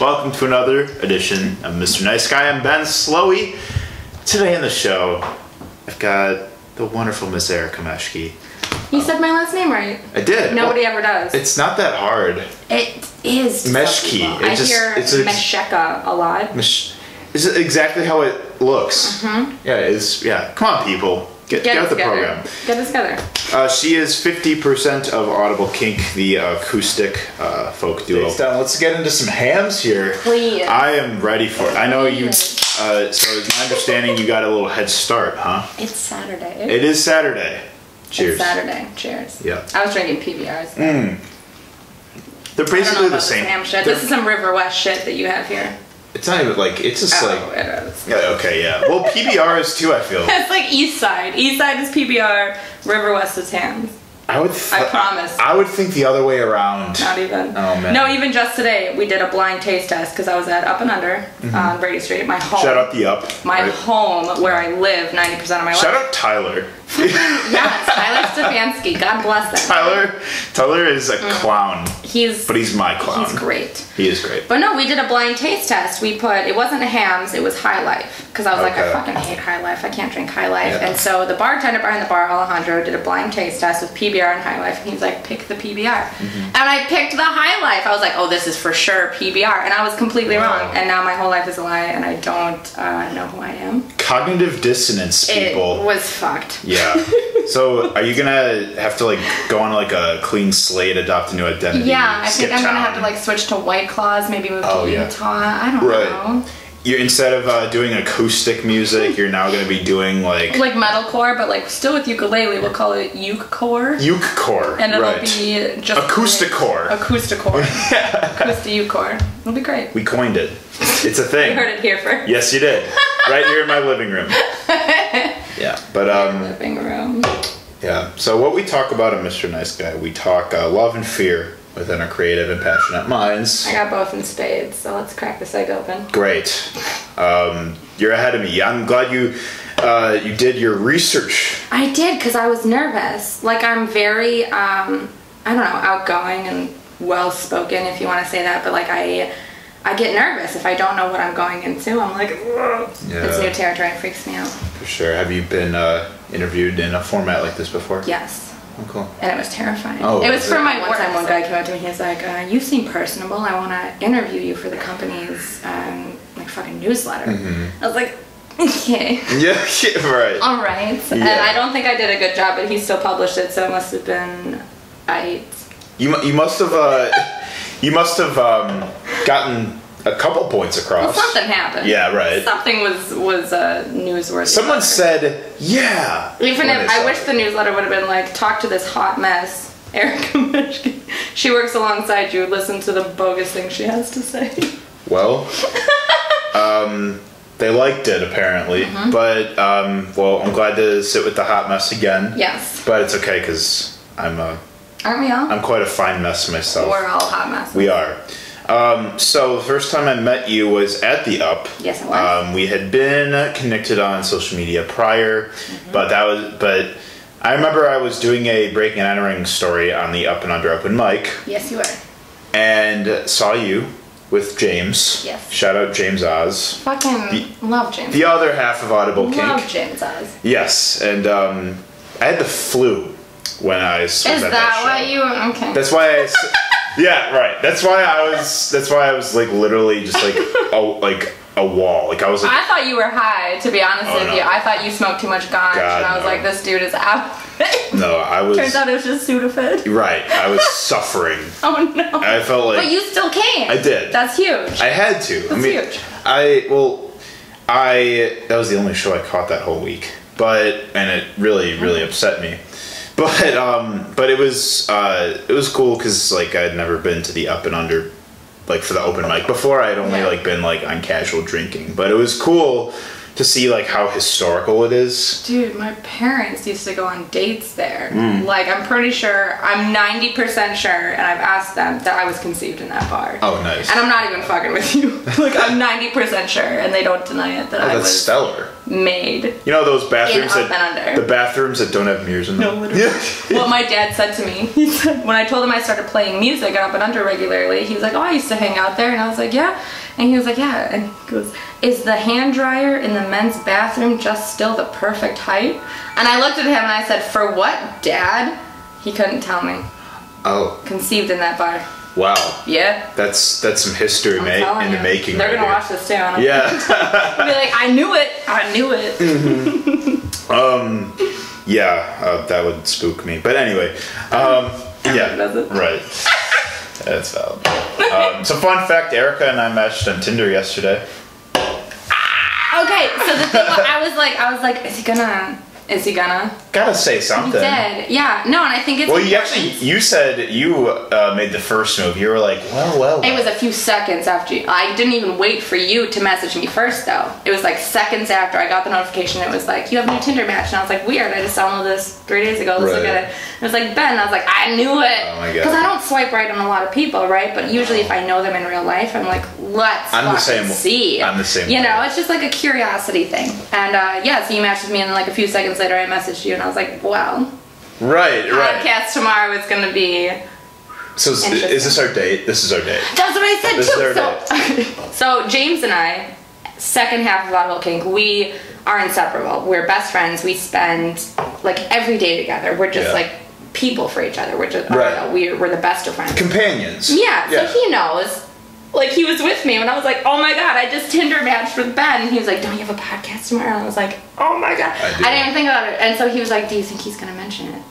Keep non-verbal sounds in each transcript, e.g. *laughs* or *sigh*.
Welcome to another edition of Mr. Nice Guy. I'm Ben Slowey. Today on the show, I've got the wonderful Miss Erica Meshke. You said my last name right. I did. Nobody Well, ever does. It's not that hard. it is. to Meshki. people. It I just- hear it's a- Mesheka a lot. Mish- Is exactly how it looks? Yeah, it's yeah. Come on, people, get, get, Mm-hmm. Get out the together. program. Get it together. Uh, she is 50% of Audible Kink, the acoustic uh, folk duo. Let's get into some Hamm's here. Please. I am ready for it. I know you. Uh, so, it's my understanding you got a little head start, huh? It's Saturday. It is Saturday. Cheers. It's Saturday. Cheers. Yeah. I was drinking PBRs. They're I don't know basically about the this same. ham shit. This is some River West shit that you have here. It's not even like it's just Oh, like. it is. Yeah, okay, yeah. Well, PBR is too. I feel. *laughs* It's like East Side. East Side is PBR. River West is Hamm's. I would. Th- I promise. I would think the other way around. Not even. Oh, man. No, even just today we did a blind taste test because I was at Up and Under on Brady Street, my home. Mm-hmm. Shout out the up. my right? home where I live 90% of my life. Shout out Tyler. *laughs* Yes, Tyler Stefanski. God bless him. Tyler. Tyler is a clown, He's but he's my clown. he's great. He is great. But no, we did a blind taste test. We put it wasn't Hamm's, it was High Life because I was like, I fucking hate High Life. I can't drink High Life. Yeah. And so the bartender behind the bar, Alejandro, did a blind taste test with PBR and High Life. And he's like, pick the PBR, Mm-hmm. and I picked the High Life. I was like, oh, this is for sure PBR, and I was completely Wow. wrong. And now my whole life is a lie, and I don't uh, know who I am. Cognitive dissonance, people. It was fucked. Yeah. So, are you gonna have to like go on like a clean slate, adopt a new identity? Yeah, I think I'm gonna have to like switch to White Claws, maybe move Oh, to yeah. Utah. I don't Right. know. You instead of uh, doing acoustic music, you're now gonna be doing like Like metalcore, but like still with ukulele, we'll call it ukecore. ukecore, and it'll right? be just Acousticore. Acousticcore. *laughs* Acoustic-core. It'll be great. we coined it. It's a *laughs* thing. You heard it here first. Yes, you did. *laughs* Right here in my living room. Yeah, but um, Living room. yeah. So what we talk about in Mr. Nice Guy, we talk uh, love and fear within our creative and passionate minds. I got both in spades, so let's crack this egg open. Great. Um, you're ahead of me. I'm glad you uh, you did your research. I did because I was nervous. Like I'm very, um, I don't know, outgoing and well-spoken, if you want to say that. But like I, I get nervous if I don't know what I'm going into. I'm like, "Ugh." it's new territory. It freaks me out. For sure. Have you been uh, interviewed in a format like this before? Yes. Oh, cool. and it was terrifying. Oh, it was was for my one time. One guy came up to me. And he's like, uh, "You seem personable. I want to interview you for the company's um, like fucking newsletter." Mm-hmm. I was like, "Okay, *laughs* Yeah, yeah, right. all right." Yeah. And I don't think I did a good job, but he still published it, so it must have been I. You, you must have uh, *laughs* you must have um, gotten a couple points Well, across. something happened. Yeah, right. Something was was uh, newsworthy. Someone said, "Yeah." Even if I wish it. the newsletter would have been like, talk to this hot mess, Erica *laughs* Mishkin. She works alongside you. Listen to the bogus things she has to say. Well, *laughs* um, they liked it apparently, Mm-hmm. but um, well, I'm glad to sit with the hot mess again. Yes. But it's okay because I'm a Aren't we all? I'm quite a fine mess myself. We're all hot messes. We are. Um, so the first time I met you was at the Up. Yes, it was. Um, we had been connected on social media prior, Mm-hmm. but that was but. I remember I was doing a breaking and entering story on the Up and Under Open mic Yes, you are. and saw you with James. Yes. Shout out James Oz. Fucking love James. The other half of Audible love Kink. James Oz. Yes, and um, I had the flu when I was Is at that show. why you? Okay. That's why I. *laughs* yeah, right. That's why I was. That's why I was like literally just like a like a wall. Like I was like, I thought you were high. To be honest Oh, with no. you, I thought you smoked too much ganj, God, and I was no. like, this dude is out. no, I was. Turns out it was just Sudafed. Right, I was suffering. *laughs* Oh no. I felt like but you still came. I did. That's huge. I had to. I That's mean, huge. I well, I that was the only show I caught that whole week, but and it really really mm-hmm. upset me. But um, but it was uh, it was cool because like I'd never been to the up and under, like for the open mic before. I'd only Yeah. like been like on casual drinking, but it was cool to see like how historical it is. Dude, my parents used to go on dates there. Mm. Like, I'm pretty sure, I'm 90% sure, and I've asked them that I was conceived in that bar. Oh, nice. And I'm not even fucking with you. *laughs* like, I'm 90% sure, and they don't deny it that Oh, I that's was stellar. made. You know those bathrooms that the bathrooms that don't have mirrors in them. No, literally. *laughs* What my dad said to me, he said, when I told him I started playing music at Up and Under regularly, he was like, oh, I used to hang out there. And I was like, yeah. And he was like, yeah. And he goes, is the hand dryer in the men's bathroom just still the perfect height? And I looked at him and I said, for what, dad? He couldn't tell me. Oh Conceived in that bar. wow, Yeah. that's that's some history I'm ma- in the you. making. They're right gonna there. watch this too. And I'm Yeah. *laughs* Be like, I knew it. I knew it. Mm. *laughs* um. Yeah, uh, that would spook me. But anyway, um, *laughs* yeah, right. That's valid. Um, so fun fact: Erica and I matched on Tinder yesterday. Okay, so the thing was, I was like, I was like, is he gonna? Is he gonna? Gotta say something. He did. Yeah. No, and I think it's. Well, you actually you said you uh, made the first move. You were like, well, well. It was a few seconds after you. I didn't even wait for you to message me first, though. It was like seconds after I got the notification. It was like, you have a new Tinder match. And I was like, weird. I just downloaded this three days ago. Let's look at it. It was like, Ben. I was like, I knew it. Oh my God. Because I don't swipe right on a lot of people, right? But usually if I know them in real life, I'm like, let's I'm the same- see. I'm the same You way. know, it's just like a curiosity thing. And uh, yeah, so you matched with me, in like a few seconds later, I messaged you, and I was like, wow. right, right. Podcast tomorrow is going to be So is, is this our date? This is our date. That's what I said This is too. So, *laughs* so James and I, second half of Vaudeville King, we are inseparable. We're best friends. We spend like every day together. We're just Yeah. like people for each other. We're just Right. Know, we're we're the best of friends. Companions. yeah, Yeah. So he knows. Like he was with me when I was like, oh my god, I just Tinder matched with Ben. And he was like, don't you have a podcast tomorrow? And I was like, oh my god. I I, didn't even think about it. And so he was like, do you think he's gonna mention it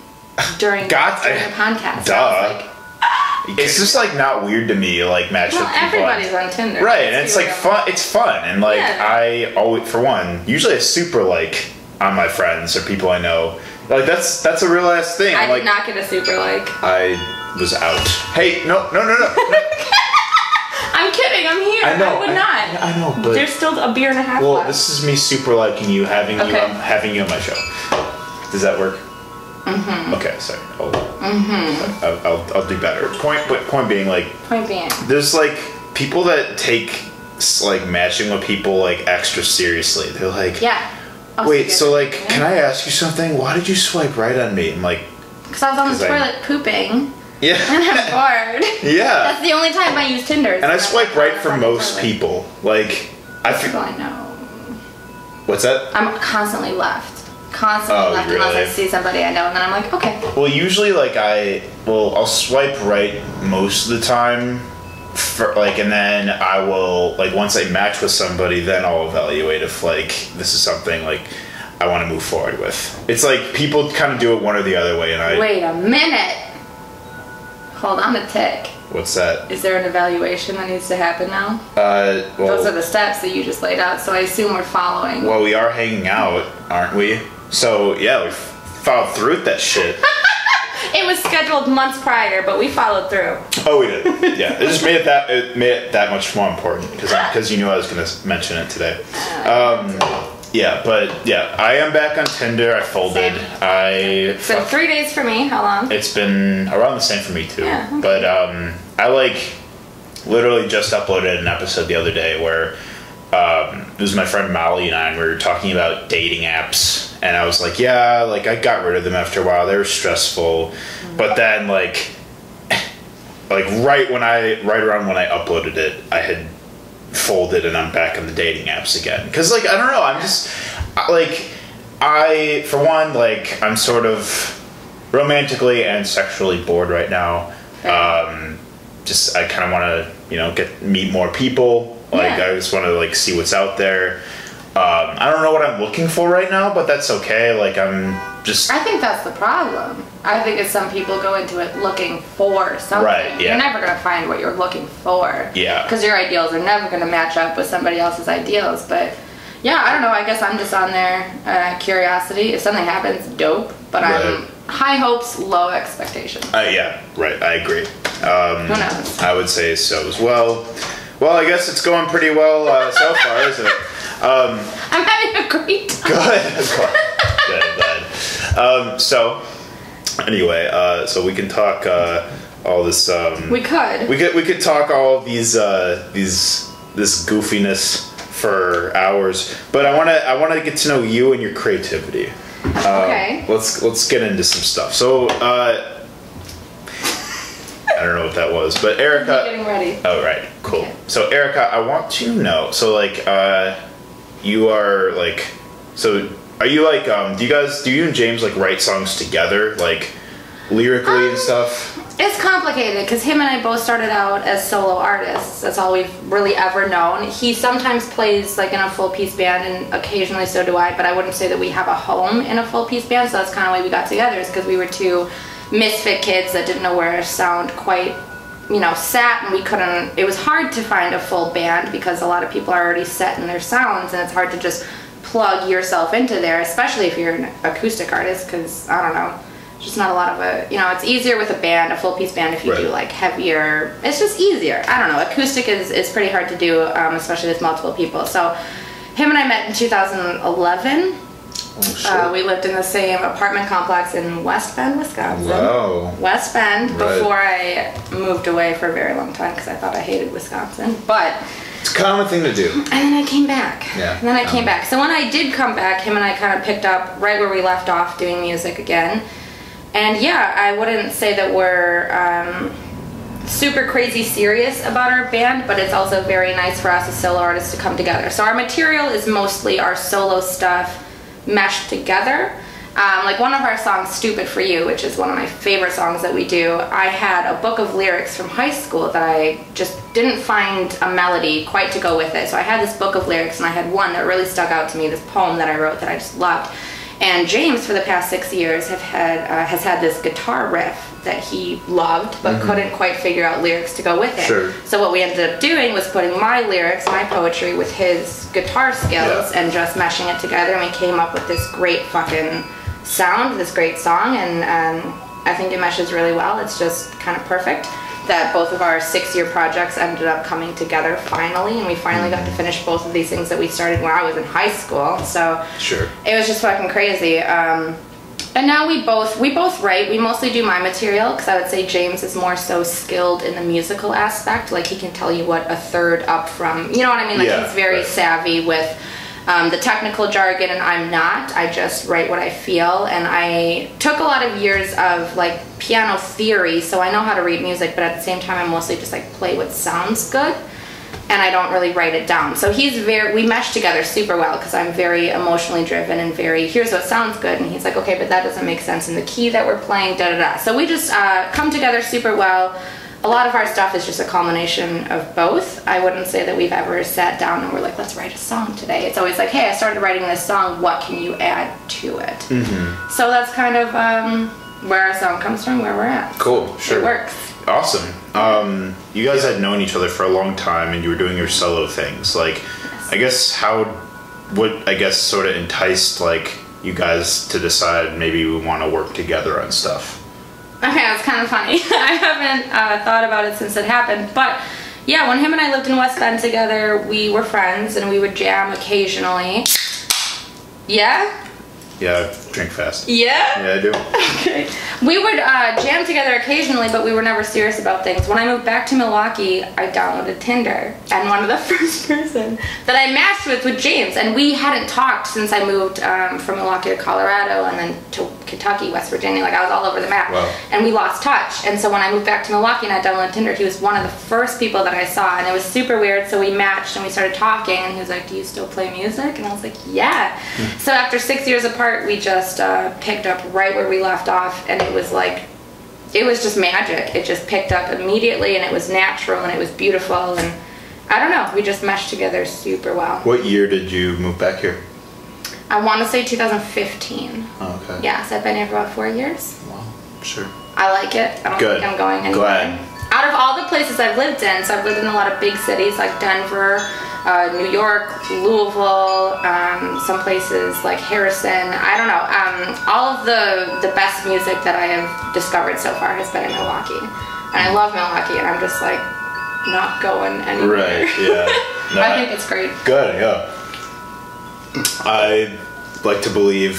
during *laughs* God, during the podcast? duh. I was like, It's just like not weird to me, like match well, with people. everybody's on Tinder. Right, and Let's it's like real. fun. It's fun, and like Yeah. I always, for one, usually I super like on my friends or people I know. Like that's that's a real ass thing. I I'm did like not get a super like. I was out. Hey, no, no, no, no. no. *laughs* I'm kidding. I'm here. I know. I would I- not. I know, but There's still a beer and a half well, left. this is me super liking you, having you, um, having you on my show. Does that work? Mm-hmm. Okay, sorry. I'll, mm-hmm. I'll, I'll, I'll do better. Point, point point being, like, Point being. there's like people that take like matching with people like extra seriously. They're like, Yeah. I'll wait, so like, can I ask you something? Why did you swipe right on me? I'm like, Because I was on the 'Cause I- toilet pooping and yeah, *laughs* I'm bored. yeah. That's the only time I use Tinder. And I swipe on right for most people. Like, I feel. I know. What's that? I'm constantly left. Constantly Oh, left unless I see somebody I know, and then I'm like, okay. Well, usually, like I, well, I'll swipe right most of the time, for like, and then I will like once I match with somebody, then I'll evaluate if like this is something like I want to move forward with. It's like people kind of do it one or the other way, and I. Wait a minute. Hold on a tick. What's that? Is there an evaluation that needs to happen now? Uh, well, Those are the steps that you just laid out, so I assume we're following. well, we are hanging out, aren't we? So yeah, we followed through with that shit. *laughs* It was scheduled months prior, but we followed through. Oh, we did. Yeah, it just made it that it made it that much more important because because you knew I was going to mention it today. Um, yeah, but yeah, I am back on Tinder. I folded. Same. I It's been three days for me. How long? it's been around the same for me too. Yeah, okay. But um, I like literally just uploaded an episode the other day where um, it was my friend Molly and I, and we were talking about dating apps, and I was like, yeah, like I got rid of them after a while. They were stressful, but then like, *laughs* like right when I right around when I uploaded it, I had folded and I'm back on the dating apps again. Cause like I don't know, I'm just like I for one like I'm sort of romantically and sexually bored right now. Um, just I kind of want to you know get meet more people. Like Yeah. I just want to like see what's out there. Um, I don't know what I'm looking for right now, but that's okay. Like I'm just I think that's the problem. I think it's some people go into it looking for something. Right, yeah. You're never gonna find what you're looking for. Yeah. Because your ideals are never gonna match up with somebody else's ideals. But yeah, I don't know. I guess I'm just on there, uh, curiosity. If something happens, dope. But I'm high hopes, low expectations. Uh, yeah, right. I agree. Um, Who knows? I would say so as well. Well, I guess it's going pretty well uh, so far, isn't it? Um, I'm having a great time. Good. Good. I'm. Um, so, anyway, uh, so we can talk uh, all this. Um, We could. we could we could talk all these uh, these this goofiness for hours, but I want to I want to get to know you and your creativity. okay. Let's let's get into some stuff. So, uh, I don't know what that was, but Erica. Getting ready. Oh right, cool. Okay. So Erica, I want to know. So like, uh, you are like, so are you like, um, do you guys, do you and James like write songs together, like lyrically and Um, stuff? It's complicated because him and I both started out as solo artists. That's all we've really ever known. He sometimes plays like in a full piece band, and occasionally so do I. But I wouldn't say that we have a home in a full piece band. So that's kind of why we got together, is because we were two misfit kids that didn't know where our sound quite, you know, sat, and we couldn't. It was hard to find a full band because a lot of people are already set in their sounds, and it's hard to just plug yourself into there, especially if you're an acoustic artist. Because I don't know just not a lot of a you know it's easier with a band a full piece band if you do like heavier it's just easier i don't know acoustic is, is pretty hard to do um, especially with multiple people so him and i met in 2011 Oh, shit. uh, we lived in the same apartment complex in west bend wisconsin wow. west bend Right. before i moved away for a very long time because i thought i hated wisconsin but It's a common thing to do. and then I came back. Yeah. And then I came Um, back. So when I did come back, him and I kind of picked up right where we left off doing music again. And yeah, I wouldn't say that we're um, super crazy serious about our band, but it's also very nice for us as solo artists to come together. So our material is mostly our solo stuff meshed together. Um, like one of our songs, Stupid for You, which is one of my favorite songs that we do, I had a book of lyrics from high school that I just didn't find a melody quite to go with it. So I had this book of lyrics and I had one that really stuck out to me, this poem that I wrote that I just loved. And James, for the past six years, have had uh, has had this guitar riff that he loved, but couldn't quite figure out lyrics to go with it. Sure. So what we ended up doing was putting my lyrics, my poetry, with his guitar skills, Yeah. and just meshing it together, and we came up with this great fucking sound, this great song, and um, I think it meshes really well. It's just kind of perfect that both of our six-year projects ended up coming together finally, and we finally got to finish both of these things that we started when I was in high school. So Sure. it was just fucking crazy. Um, and now we both we both write. We mostly do my material because I would say James is more so skilled in the musical aspect. Like he can tell you what a third up from. You know what I mean? Like Yeah, he's very right. savvy with. Um, the technical jargon, and I'm not. I just write what I feel, and I took a lot of years of like piano theory, so I know how to read music. But at the same time, I mostly just like play what sounds good and I don't really write it down. So he's very, we mesh together super well because I'm very emotionally driven and very, here's what sounds good. And he's like, okay, but that doesn't make sense in the key that we're playing, da da da. So we just uh, come together super well. A lot of our stuff is just a culmination of both. I wouldn't say that we've ever sat down and we're like, let's write a song today. It's always like, hey, I started writing this song. What can you add to it? Mm-hmm. So that's kind of um, where our song comes from, where we're at. Cool. Sure. It works. Awesome. Um, you guys had known each other for a long time, and you were doing your solo things. Like, I guess how, what I guess sort of enticed like you guys to decide maybe we want to work together on stuff. Okay, that's kind of funny. *laughs* I haven't uh, thought about it since it happened, but yeah, when him and I lived in West Bend together, we were friends and we would jam occasionally. Yeah? Yeah, drink fast. Yeah? Yeah, I do. *laughs* Okay. We would uh, jam together occasionally, but we were never serious about things. When I moved back to Milwaukee, I downloaded Tinder, and one of the *laughs* first person that I matched with was James, and we hadn't talked since I moved um, from Milwaukee to Colorado and then to Kentucky, West Virginia. Like I was all over the map, Wow. and we lost touch. And so when I moved back to Milwaukee and I downloaded Tinder, he was one of the first people that I saw, and it was super weird. So we matched and we started talking, and he was like, "Do you still play music?" And I was like, "Yeah." so after six years apart, we just uh, picked up right where we left off, and it was like, it was just magic. It just picked up immediately, and it was natural, and it was beautiful, and I don't know, we just meshed together super well. What year did you move back here? I want to say 2015. Oh, okay. Yeah, so I've been here for about four years. Wow. Sure. I like it. I don't Good. think I'm going anywhere. Glad. Out of all the places I've lived in, so I've lived in a lot of big cities like Denver, uh, New York, Louisville, um, some places like Harrison. I don't know. Um, all of the the best music that I have discovered so far has been in Milwaukee, and I love Milwaukee, and I'm just like not going anywhere. Right. Yeah. *laughs* No, I think it's great. Good. Yeah. I like to believe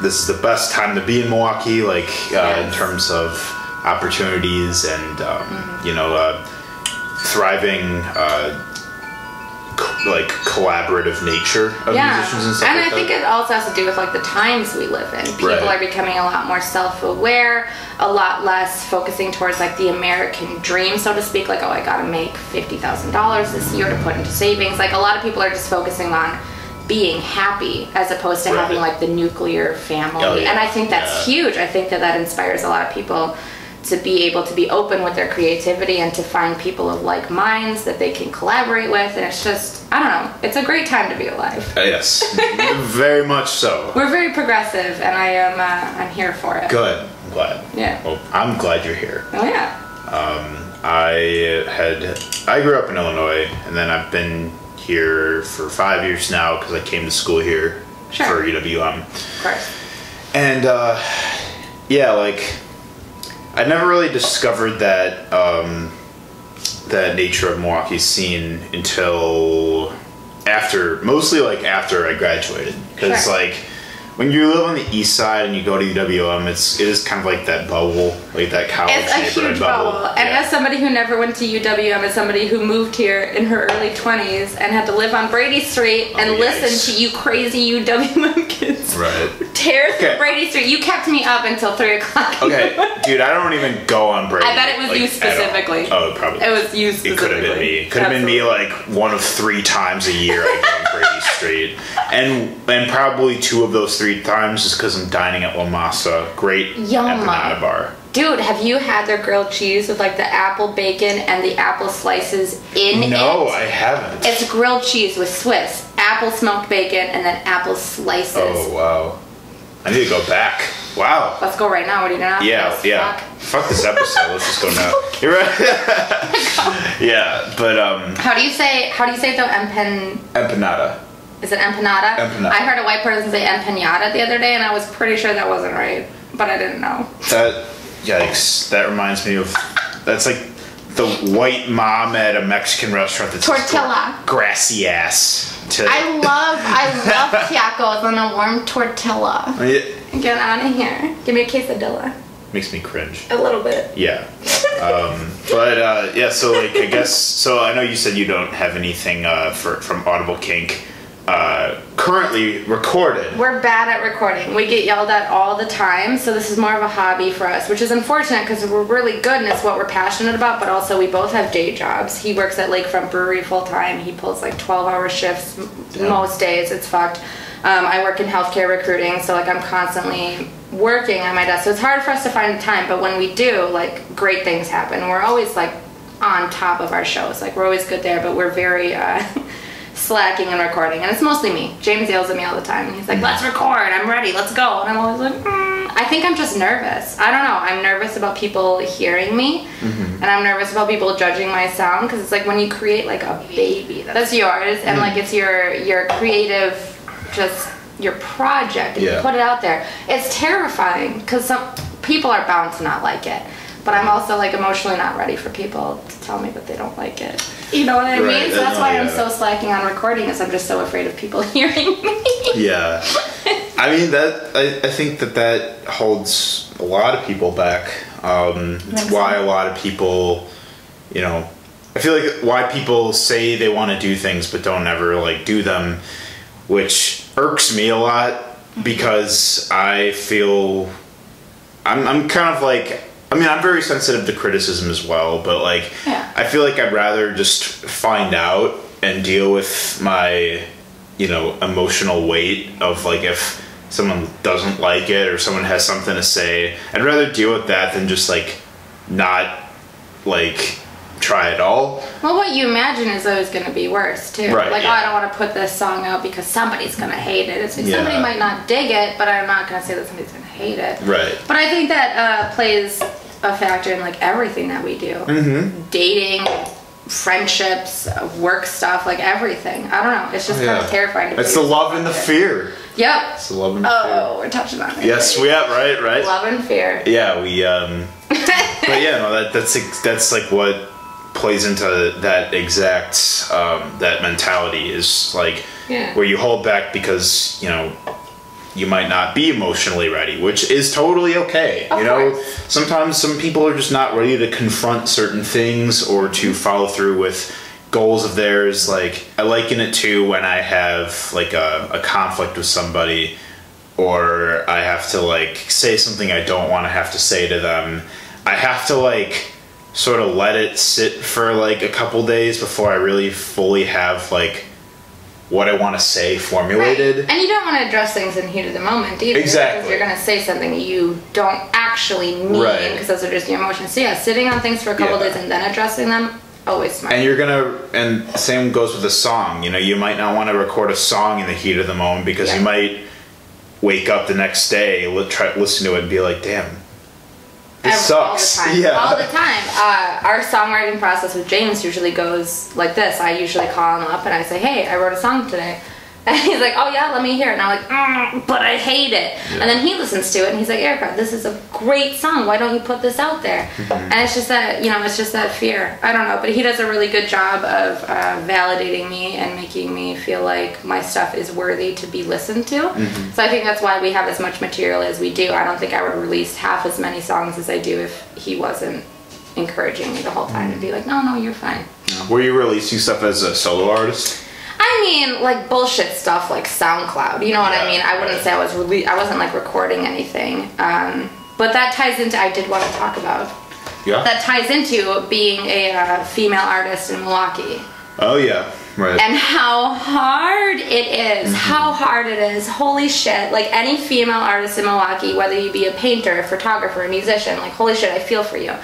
this is the best time to be in Milwaukee, like uh, in terms of opportunities and um, Mm-hmm. you know uh, thriving. Uh, co- like collaborative nature of yeah, musicians and stuff and like I think that. it also has to do with like the times we live in. People Right. are becoming a lot more self-aware, a lot less focusing towards like the American dream, so to speak. Like, oh, I got to make fifty thousand dollars this year to put into savings. Like, a lot of people are just focusing on being happy as opposed to Right. having like the nuclear family. Oh, yeah. And I think that's Yeah. huge. I think that that inspires a lot of people to be able to be open with their creativity and to find people of like minds that they can collaborate with. And it's just, I don't know, it's a great time to be alive. Uh, yes, very much so. We're very progressive, and I am uh, I'm here for it. Good. I'm glad. Yeah. Well, I'm glad you're here. Oh yeah. Um, I had I grew up in Illinois, and then I've been here for five years now because I came to school here Sure. for UWM. Of course. And uh, yeah, like I never really discovered that um, that nature of Milwaukee scene until after, mostly like after I graduated, because Sure. like when you live on the east side and you go to UWM, it's it is kind of like that bubble, like that college It's a huge bubble. And Yeah. as somebody who never went to UWM, as somebody who moved here in her early 20s and had to live on Brady Street and Oh, listen to you crazy UWM kids right. Okay. Brady Street, you kept me up until 3 o'clock. Okay, *laughs* dude, I don't even go on Brady. Street. I bet it was like, you specifically. Oh, probably. It was you Specifically. It could have been me. It could have been me like one of three times a year I go on Brady *laughs* Street, and and probably two of those three times is because I'm dining at La Masa, great Yum. empanada bar. Dude, have you had their grilled cheese with like the apple bacon and the apple slices in No, it? No, I haven't. It's grilled cheese with Swiss, apple smoked bacon, and then apple slices. oh wow, I need to go back. Wow. Let's go right now. What are you doing after Yeah, yeah. Fuck. Fuck this episode. Let's just go now. *laughs* You're right. *laughs* yeah, but um, How do you say? How do you say it though? Empan? empanada. Is it empanada? Empanada. I heard a white person say empanada the other day, and I was pretty sure that wasn't right, but I didn't know. That yikes! That reminds me of that's like the white mom at a Mexican restaurant that's Tortilla. grassy ass. To I love, I love *laughs* tacos on a warm tortilla. Get out of here. Give me a quesadilla. makes me cringe. A little bit. Yeah, um, but uh, yeah. So like, I guess so. I know you said you don't have anything uh, for from Audible Kink uh, currently recorded. We're bad at recording. We get yelled at all the time, so this is more of a hobby for us, which is unfortunate because we're really good and it's what we're passionate about, but also we both have day jobs. He works at Lakefront Brewery full time. He pulls like 12 hour shifts Yeah. most days. It's fucked. Um, I work in healthcare recruiting, so like I'm constantly working at my desk. So it's hard for us to find the time, but when we do, like great things happen. We're always like on top of our shows. Like we're always good there, but we're very uh, *laughs* slacking and recording, and it's mostly me. James yells at me all the time, and he's like, "Let's record. I'm ready. Let's go." And I'm always like, mm. "I think I'm just nervous. I don't know. I'm nervous about people hearing me, and I'm nervous about people judging my sound because it's like when you create like a baby that's yours, and like it's your your creative, just your project, and Yeah. you put it out there. It's terrifying because some people are bound to not like it." But I'm also like emotionally not ready for people to tell me that they don't like it. You know what I Right, mean? So that's no, why I'm so slacking on recording is I'm just so afraid of people *laughs* hearing me. Yeah, I mean that. I, I think that that holds a lot of people back. Um, it's Think why so? a lot of people, you know, I feel like why people say they want to do things but don't ever like do them, which irks me a lot because I feel I'm I'm kind of like I mean I'm very sensitive to criticism as well, but like Yeah. I feel like I'd rather just find out and deal with my you know emotional weight of like if someone doesn't like it or someone has something to say. I'd rather deal with that than just like not like try at all. well, what you imagine is always going to be worse too. Right, like, yeah. oh, I don't want to put this song out because somebody's going to hate it. It's like Yeah. somebody might not dig it, but I'm not going to say that somebody's going to hate it. Right. But I think that uh, plays a factor in like everything that we do. Mm-hmm. Dating, friendships, work stuff, like everything. I don't know. It's just kind of terrifying. To It's the love and the fear. Yep. It's the love and fear. Oh, we're touching on it. Yes, we have right, right. Love and fear. Yeah, we um *laughs* but yeah, no, that that's that's like what plays into that exact um, that mentality is like Yeah. where you hold back because you know you might not be emotionally ready, which is totally okay. Of you know, course. sometimes some people are just not ready to confront certain things or to follow through with goals of theirs. Like I liken it to when I have like a, a conflict with somebody or I have to like say something I don't want to have to say to them. I have to like sort of let it sit for like a couple days before I really fully have like what I want to say formulated. And you don't want to address things in the heat of the moment either. Exactly. Because you're going to say something you don't actually mean Right. because those are just your emotions. So yeah, sitting on things for a couple Yeah. days and then addressing them, always smart. And you're gonna, and same goes with a song. You know, you might not want to record a song in the heat of the moment because Yeah. you might wake up the next day, li- try listen to it, and be like, "Damn, this sucks." All the time. Yeah, All the time. Uh, our songwriting process with James usually goes like this. I usually call him up and I say, "Hey, I wrote a song today." *laughs* And he's like, "Oh yeah, let me hear it." And I'm like, mm, "But I hate it." And then he listens to it and he's like, "Erica, this is a great song. Why don't you put this out there?" Mm-hmm. And it's just that you know, it's just that fear. I don't know, but he does a really good job of uh, validating me and making me feel like my stuff is worthy to be listened to. Mm-hmm. So I think that's why we have as much material as we do. I don't think I would release half as many songs as I do if he wasn't encouraging me the whole time to be like, no, no, you're fine. Were you releasing stuff as a solo artist? I mean, like bullshit stuff like SoundCloud. You know what I mean? I wouldn't right. say I was rele- I wasn't like recording anything. Um, but that ties into I did want to talk about. Yeah. That ties into being a uh, female artist in Milwaukee. oh yeah, right. and how hard it is, how hard it is. Holy shit. Like any female artist in Milwaukee, whether you be a painter, a photographer, a musician, like holy shit, I feel for you.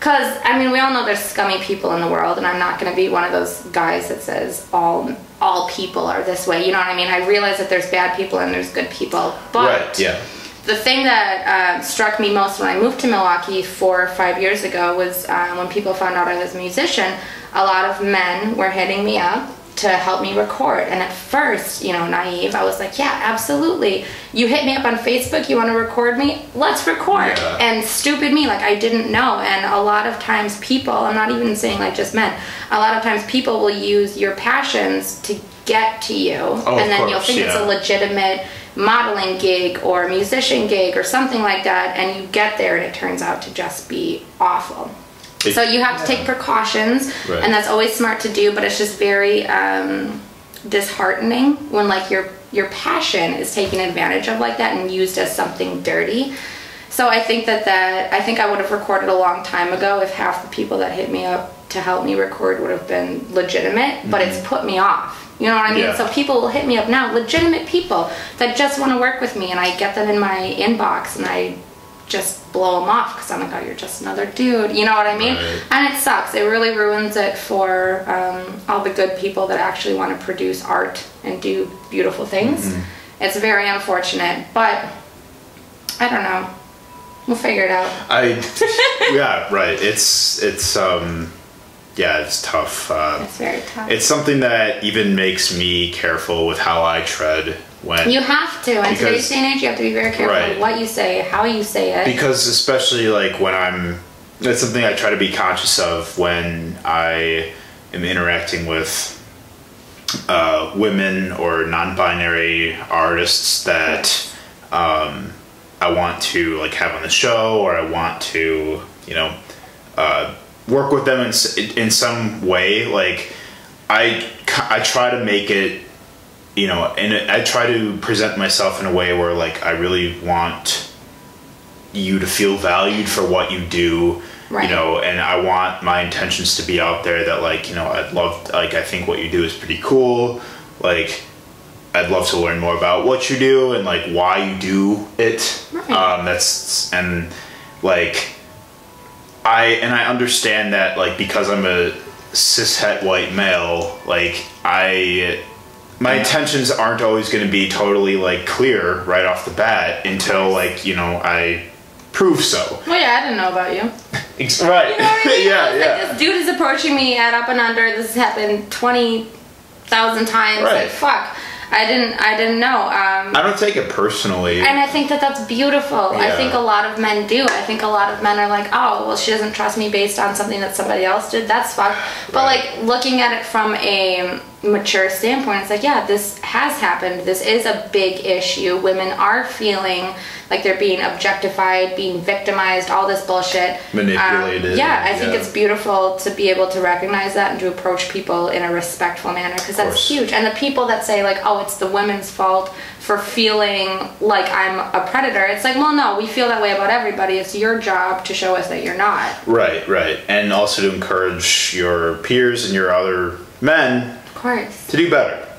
Cause I mean we all know there's scummy people in the world and I'm not gonna be one of those guys that says all all people are this way. You know what I mean? I realize that there's bad people and there's good people. But right. Yeah. the thing that uh, struck me most when I moved to Milwaukee four or five years ago was uh, when people found out I was a musician, a lot of men were hitting me up to help me record. And at first, you know, naive, I was like, yeah, absolutely. You hit me up on Facebook, you want to record me? Let's record. Yeah. And stupid me, like I didn't know. And a lot of times people, I'm not even saying like just men, a lot of times people will use your passions to get to you. Oh, and then you'll course, think it's a legitimate modeling gig or musician gig or something like that and you get there and it turns out to just be awful so you have to take precautions Right. and that's always smart to do but it's just very um, disheartening when like your your passion is taken advantage of like that and used as something dirty. So i think that that i think i would have recorded a long time ago if half the people that hit me up to help me record would have been legitimate but it's put me off. You know what i mean? Yeah. so people will hit me up now legitimate people that just want to work with me and i get them in my inbox and i just blow them off because i'm like oh you're just another dude you know what i mean Right. and it sucks it really ruins it for um, all the good people that actually want to produce art and do beautiful things Mm-hmm. it's very unfortunate but i don't know we'll figure it out I. *laughs* yeah. Right. It's it's um. Yeah. It's tough. Uh, it's very tough it's something that even makes me careful with how I tread when you have to in today's day and age you have to be very careful Right. what you say how you say it because especially like when I'm that's something I try to be conscious of when I am interacting with uh, women or non-binary artists that um, I want to like have on the show or I want to you know uh, work with them in, in some way like I I try to make it you know and I try to present myself in a way where like I really want you to feel valued for what you do Right. you know and i want my intentions to be out there that like you know i'd love like i think what you do is pretty cool like i'd love to learn more about what you do and like why you do it Right. um that's and like i and i understand that like because i'm a cishet white male like i my intentions aren't always going to be totally like clear right off the bat until like you know i prove so well yeah i didn't know about you *laughs* right You know I mean? *laughs* yeah It's yeah this dude is approaching me at Up and Under. This has happened twenty thousand times. Right. Like fuck, I didn't. I didn't know. Um, i don't take it personally and I think that that's beautiful. I think a lot of men do. I think a lot of men are like, oh, well, she doesn't trust me based on something that somebody else did. That's fucked. But Right. like looking at it from a mature standpoint, it's like, yeah, this has happened. This is a big issue. Women are feeling like they're being objectified, being victimized, all this bullshit. Manipulated, Um, yeah, I think yeah. it's beautiful to be able to recognize that and to approach people in a respectful manner because that's huge. And the people that say, like, oh, it's the women's fault for feeling like I'm a predator, it's like, well, no, we feel that way about everybody. It's your job to show us that you're not. Right, right. And also to encourage your peers and your other men course. to do better.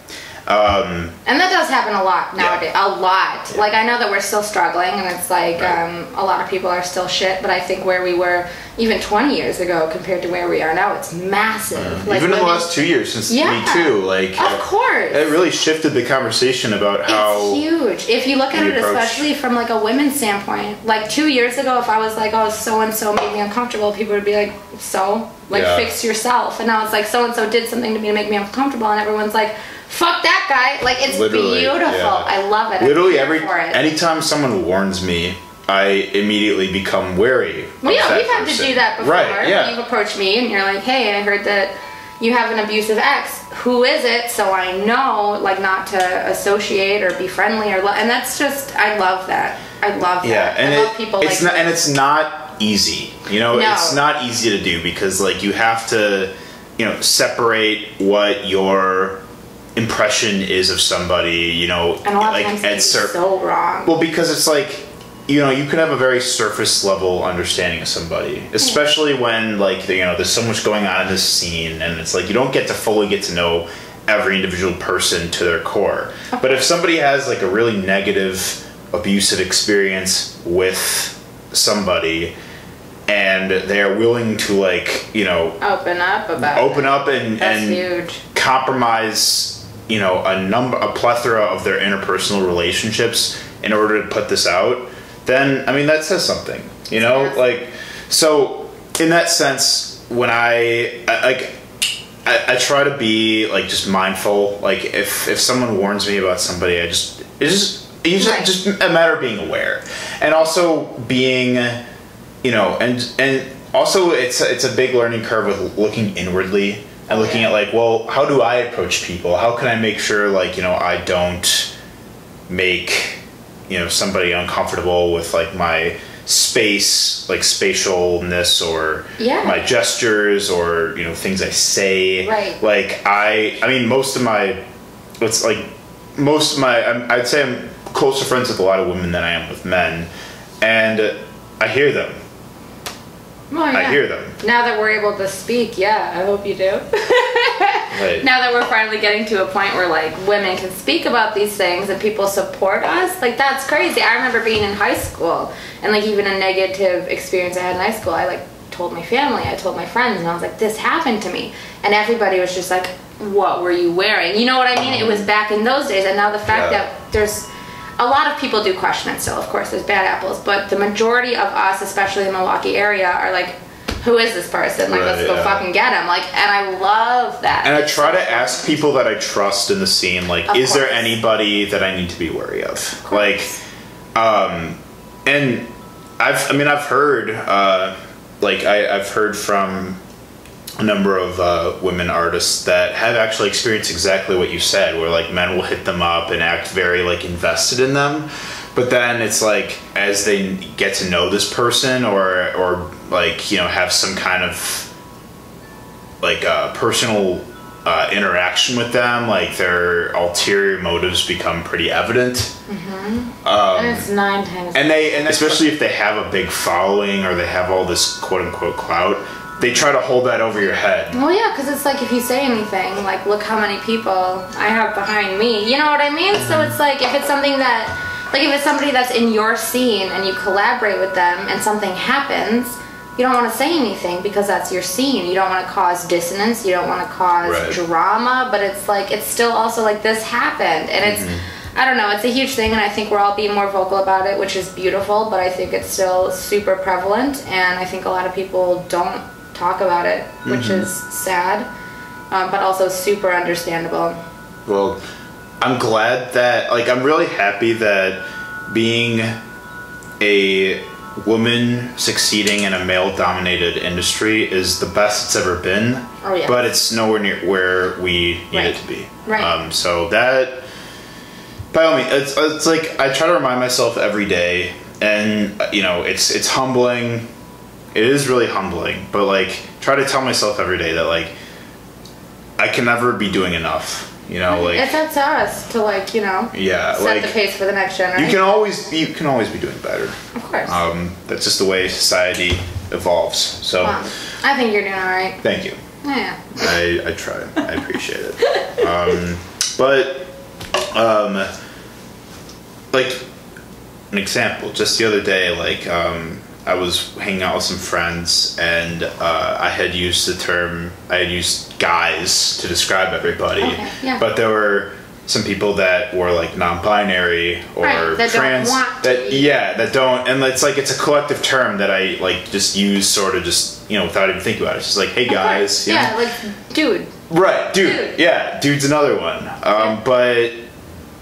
Um, And that does happen a lot nowadays. A lot. Yeah. Like I know that we're still struggling, and it's like Right. um, a lot of people are still shit. But I think where we were even 20 years ago compared to where we are now, it's massive. Like even in the last two years since Yeah. Me Too, like Of course. it really shifted the conversation about how It's huge. If you look at it, approach- especially from like a women's standpoint, like two years ago, if I was like, "Oh, so and so made me uncomfortable," people would be like, "So, like, Yeah. fix yourself." And now it's like, "So and so did something to me to make me uncomfortable," and everyone's like, "Fuck that guy!" Like, it's Literally, beautiful. yeah. I love it. Literally every for it. anytime someone warns me, I immediately become wary. Well, yeah, we've had to do that before. Right? Yeah. You've approached me and you're like, hey, I heard that you have an abusive ex. Who is it? So I know, like, not to associate or be friendly or, lo- and that's just, I love that. I love that. Yeah, and I it, love people it's like not, and it's not easy. You know, No. it's not easy to do because like you have to, you know, separate what your impression is of somebody. You know, and a lot like of times so wrong. Well, because it's like, you know, you could have a very surface level understanding of somebody, especially when like you know there's so much going on in this scene, and it's like you don't get to fully get to know every individual person to their core. But if somebody has like a really negative, abusive experience with somebody, and they are willing to like you know Open up about open it. up and That's and huge. compromise you know a number a plethora of their interpersonal relationships in order to put this out then i mean that says something you know Yes. like so in that sense when i, I like I, I try to be like just mindful like if if someone warns me about somebody i just it's just it's Right. just a matter of being aware and also being you know and and also it's it's a big learning curve with looking inwardly and looking at like well how do i approach people how can i make sure like you know i don't make you know somebody uncomfortable with like my space like spatialness or Yeah. my gestures or you know things i say Right. like i i mean most of my it's like most of my I'm, i'd say i'm closer friends with a lot of women than i am with men and i hear them Well, i hear them Now that we're able to speak, yeah, I hope you do. *laughs* Right. Now that we're finally getting to a point where like women can speak about these things and people support us, like that's crazy. I remember being in high school and like even a negative experience I had in high school, I like told my family, I told my friends, and I was like, this happened to me. And everybody was just like, what were you wearing? You know what I mean? It was back in those days. And now the fact Yeah. that there's a lot of people do question it still, of course, there's bad apples, but the majority of us, especially in the Milwaukee area, are like, who is this person? Like, let's Right, go yeah. fucking get him. Like, and I love that. and i try to ask people that i trust in the scene like Of is there anybody that i need to be wary of, course. like um and i've i mean i've heard uh like I, i've heard from a number of uh, women artists that have actually experienced exactly what you said where like men will hit them up and act very like invested in them. But then it's like as they get to know this person or or like you know have some kind of like uh, personal uh, interaction with them like their ulterior motives become pretty evident. And it's nine times. and they and especially if they have a big following or they have all this quote unquote clout they try to hold that over your head well, yeah, because it's like if you say anything, like, look how many people I have behind me. You know what I mean? So it's like if it's something that, like, if it's somebody that's in your scene and you collaborate with them and something happens, you don't want to say anything because that's your scene. You don't want to cause dissonance. You don't want to cause Right. drama. But it's like it's still also like this happened, and it's. Mm-hmm. I don't know, it's a huge thing, and I think we're all being more vocal about it, which is beautiful, but I think it's still super prevalent, and I think a lot of people don't talk about it, which is sad, um, but also super understandable. Well, I'm glad that like I'm really happy that being a woman succeeding in a male dominated industry is the best it's ever been. Oh, yeah. But it's nowhere near where we need Right. it to be. Right. Um, so that, by all means, it's, it's like I try to remind myself every day, and you know, it's it's humbling. It is really humbling, but like try to tell myself every day that like I can never be doing enough. You know, like it's up to us to like you know yeah, set like the pace for the next generation. you can always you can always be doing better. of course. Um, that's just the way society evolves. So Wow. I think you're doing all right. thank you. Yeah. I, I try. I appreciate it. Um, but um, like an example, just the other day, like um, I was hanging out with some friends, and uh, I had used the term I had used guys to describe everybody, Okay, yeah. but there were some people that were like non-binary or Right, that trans that yeah that don't and it's like it's a collective term that I like just use sort of just you know without even thinking about it. It's just like hey guys, you know? Yeah, like dude. Right, dude. Dude. Yeah, dude's another one. Um, but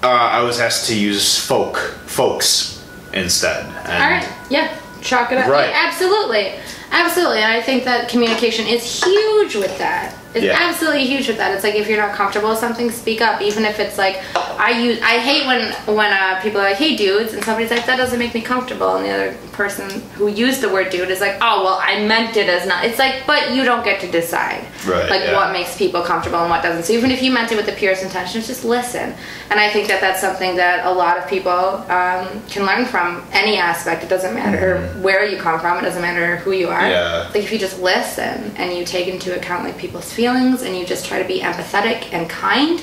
uh, I was asked to use folk, folks instead. And All right. Yeah. Chalk it up. Right. Absolutely. Absolutely. And I think that communication is huge with that. It's Yeah. absolutely huge with that. It's like if you're not comfortable with something, speak up. Even if it's like I use I hate when when uh, people are like, "Hey dudes," and somebody's like, "That doesn't make me comfortable." And the other person who used the word dude is like, "Oh, well, I meant it as not." It's like, "But you don't get to decide." Right, Like yeah. what makes people comfortable and what doesn't. So even if you meant it with the purest intentions, just listen. And I think that that's something that a lot of people um, can learn from any aspect. It doesn't matter where you come from. It doesn't matter who you are. Mm-hmm. Yeah. Like if you just listen and you take into account like people's feelings and you just try to be empathetic and kind.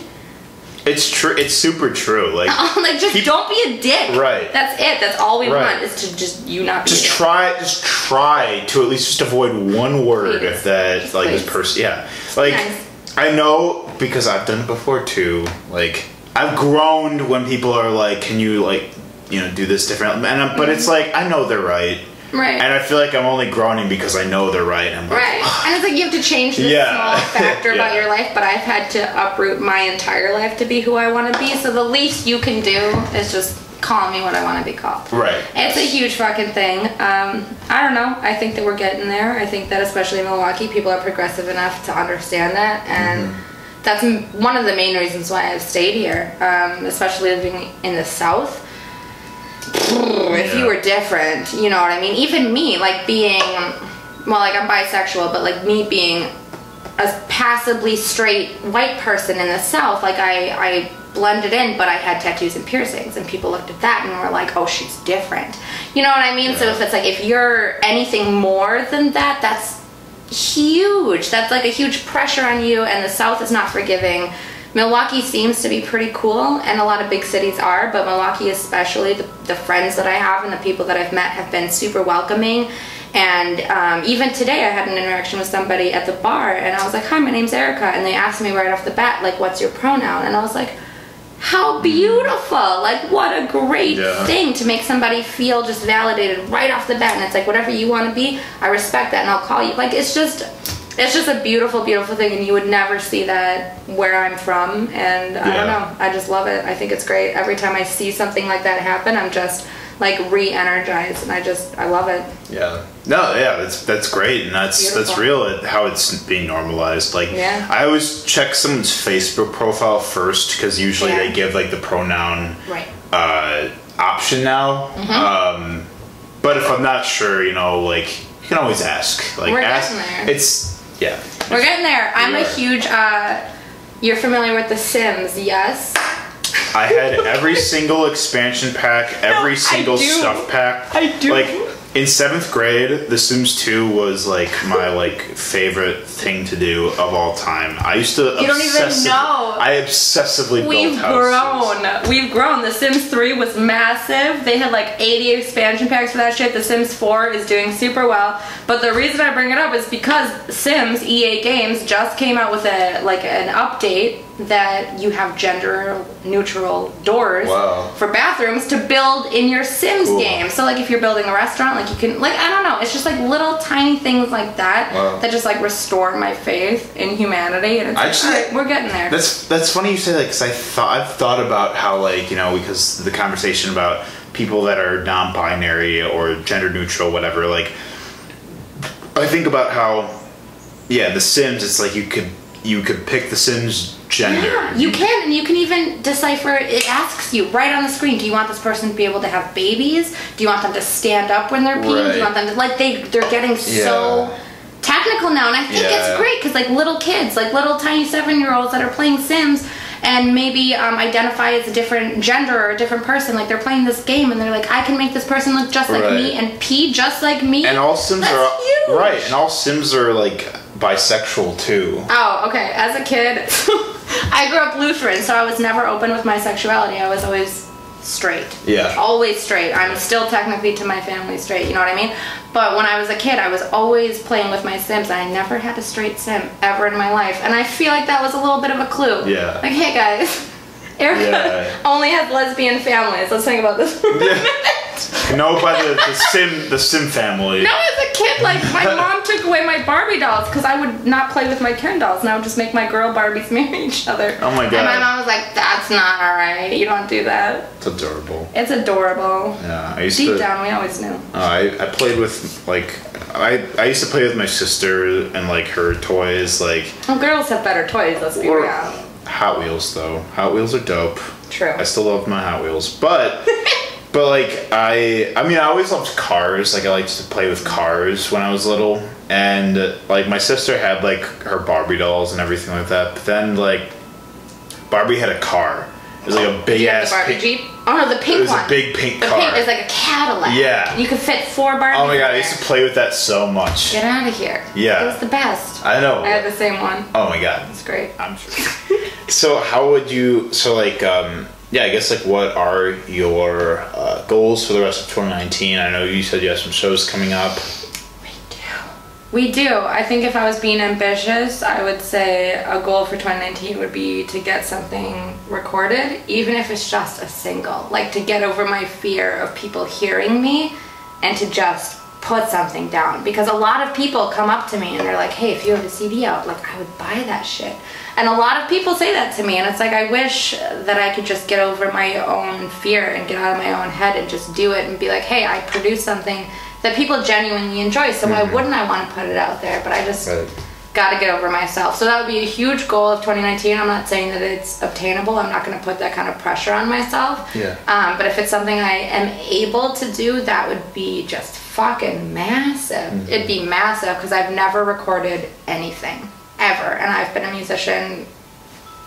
it's true. It's super true. *laughs* Like, like just Keep- don't be a dick. Right. That's it. That's all we Right. want is to just you not be. just a dick. try, just try to at least just avoid one word Please. that Just like this person. Yeah, like Nice. I know because I've done it before too. Like I've groaned when people are like, "Can you like, you know, do this different?" And I, but it's mm-hmm. like I know they're right. Right. And I feel like I'm only groaning because I know they're right. I'm like, Right. And it's like you have to change this Yeah. small *laughs* factor about your life, but I've had to uproot my entire life to be who I want to be. So the least you can do is just call me what I want to be called. Right. It's a huge fucking thing. Um, I don't know. I think that we're getting there. I think that especially in Milwaukee, people are progressive enough to understand that, and Mm-hmm. that's m- one of the main reasons why I've stayed here, um, especially living in the South. If you were different, you know what I mean. Even me, like being, well, like I'm bisexual, but like me being a passably straight white person in the South, like I, I blended in, but I had tattoos and piercings, and people looked at that and were like, "Oh, she's different." You know what I mean? So if it's like if you're anything more than that, that's huge. That's like a huge pressure on you, and the South is not forgiving. Milwaukee seems to be pretty cool, and a lot of big cities are, but Milwaukee, especially, the, the friends that I have and the people that I've met have been super welcoming. And um, even today, I had an interaction with somebody at the bar, and I was like, Hi, my name's Erica. And they asked me right off the bat, like, What's your pronoun? And I was like, how beautiful! Like, what a great Yeah. thing to make somebody feel just validated right off the bat. And it's like, whatever you want to be, I respect that and I'll call you. Like, it's just, it's just a beautiful, beautiful thing. And you would never see that where I'm from. And I don't know, I just love it. I think it's great. Every time I see something like that happen, I'm just like re energized. And I just, I love it. Yeah. No, yeah, that's that's great, and that's that's real how it's being normalized. Like, Yeah. I always check someone's Facebook profile first because usually Yeah. they give like the pronoun Right. uh, option now. Mm-hmm. Um, but if I'm not sure, you know, like you can always ask. Like, We're ask. It's yeah. We're getting there. I'm a huge, uh, you're familiar with The Sims, yes? I had every single expansion pack, every I single stuff pack. I do. Like in seventh grade, The Sims 2 was like my like favorite thing to do of all time. I used to. You don't even know. I obsessively We've built houses. grown. We've grown. The Sims 3 was massive. They had like 80 expansion packs for that shit. The Sims 4 is doing super well. But the reason I bring it up is because Sims EA Games just came out with a like an update that you have gender neutral doors Wow. for bathrooms to build in your Sims Cool. game. So like if you're building a restaurant, like you can like I don't know, it's just like little tiny things like that Wow. that just like restore my faith in humanity and it's Actually, like, "Alright, we're getting there. That's that's funny you say that because I thought I've thought about how like you know because the conversation about people that are non-binary or gender neutral whatever like I think about how yeah the Sims it's like you could you could pick the Sims gender Yeah, you can, and you can even decipher. It asks you right on the screen: Do you want this person to be able to have babies? Do you want them to stand up when they're peeing? Do you want them to like they they're getting so technical now, and I think Yeah. it's great because like little kids, like little tiny seven year olds that are playing Sims. And maybe um, identify as a different gender or a different person. Like they're playing this game, and they're like, "I can make this person look just like Right. me and pee just like me." and all Sims That's are huge. right and all Sims are like bisexual too Oh, okay. As a kid, *laughs* I grew up Lutheran, so I was never open with my sexuality. I was always straight. Yeah. Always straight. I'm still technically to my family straight, you know what I mean? But when I was a kid, I was always playing with my Sims, I never had a straight Sim ever in my life. And I feel like that was a little bit of a clue. Yeah. Like, hey guys, *laughs* Erica Yeah. only has lesbian families. Let's think about this. for a Yeah. Minute. no by the, the Sim the Sim family No, as a kid, like my *laughs* mom took away my Barbie dolls because I would not play with my Ken dolls, and I would just make my girl Barbies *laughs* marry each other. Oh my god! And my mom was like, "That's not all right. You don't do that. it's adorable It's adorable." yeah I used Deep to down, we always knew. Uh, I, I played with like I I used to play with my sister and like her toys like Well, girls have better toys. Let's be Or- real. Hot Wheels though. Hot Wheels are dope. True. I still love my Hot Wheels, but *laughs* but like I I mean I always loved cars. Like I liked to play with cars when I was little, and like my sister had like her Barbie dolls and everything like that. But then like Barbie had a car. It was like a big ass the Barbie pink- Jeep? Oh no, the pink It was one. a big pink the car. pink is like a Cadillac. Yeah. You could fit four Barbies. Oh my god, I used to play with that so much. Get out of here. Yeah. It was the best. I know. I had the same one. Oh my god. It's great. I'm sure. *laughs* so how would you? So like, um, yeah, I guess like, what are your uh, goals for the rest of 2019? I know you said you have some shows coming up. We do. We do. I think if I was being ambitious, I would say a goal for 2019 would be to get something recorded, even if it's just a single. Like to get over my fear of people hearing me and to just put something down. Because a lot of people come up to me and they're like, hey, if you have a CD out, like I would buy that shit. And a lot of people say that to me, and it's like I wish that I could just get over my own fear and get out of my own head and just do it and be like, hey, I produced something that people genuinely enjoy, so why wouldn't I want to put it out there? But I just Right. got to get over myself. So that would be a huge goal of 2019. I'm not saying that it's obtainable. I'm not going to put that kind of pressure on myself. Yeah. Um, but if it's something I am able to do, that would be just fucking massive. It'd be massive because I've never recorded anything ever, and I've been a musician.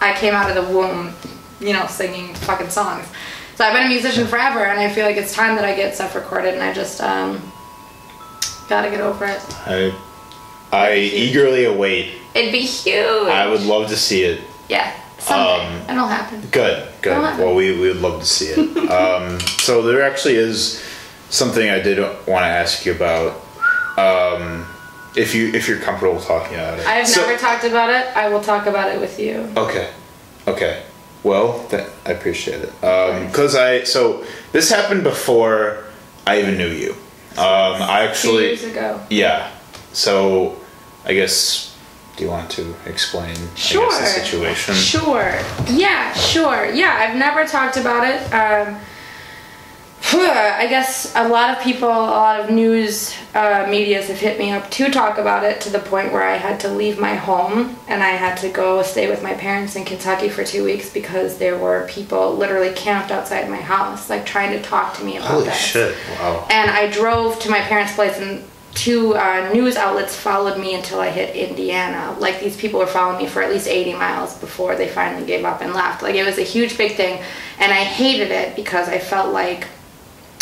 I came out of the womb, you know, singing fucking songs. So I've been a musician forever, and I feel like it's time that I get stuff recorded, and I just um, gotta get over it. I I eagerly await. It'd be huge. I would love to see it. Yeah, someday Um, it'll happen. Good, good. Well, we, we would love to see it. *laughs* um, so there actually is something I did want to ask you about. Um, if you if you're comfortable talking about it. I have So- never talked about it. I will talk about it with you. Okay. Okay. Well, that, I appreciate it. Because I so this happened before I even knew you. Um, I Two actually years ago. yeah. So I guess do you want to explain Sure. I guess the situation? Sure. Yeah, sure. Yeah, I've never talked about it. Um, I guess a lot of people, a lot of news uh, medias have hit me up to talk about it to the point where I had to leave my home and I had to go stay with my parents in Kentucky for two weeks because there were people literally camped outside my house, like trying to talk to me about Holy this. shit! Wow. And I drove to my parents' place, and two uh, news outlets followed me until I hit Indiana. Like these people were following me for at least 80 miles before they finally gave up and left. Like it was a huge, big thing, and I hated it because I felt like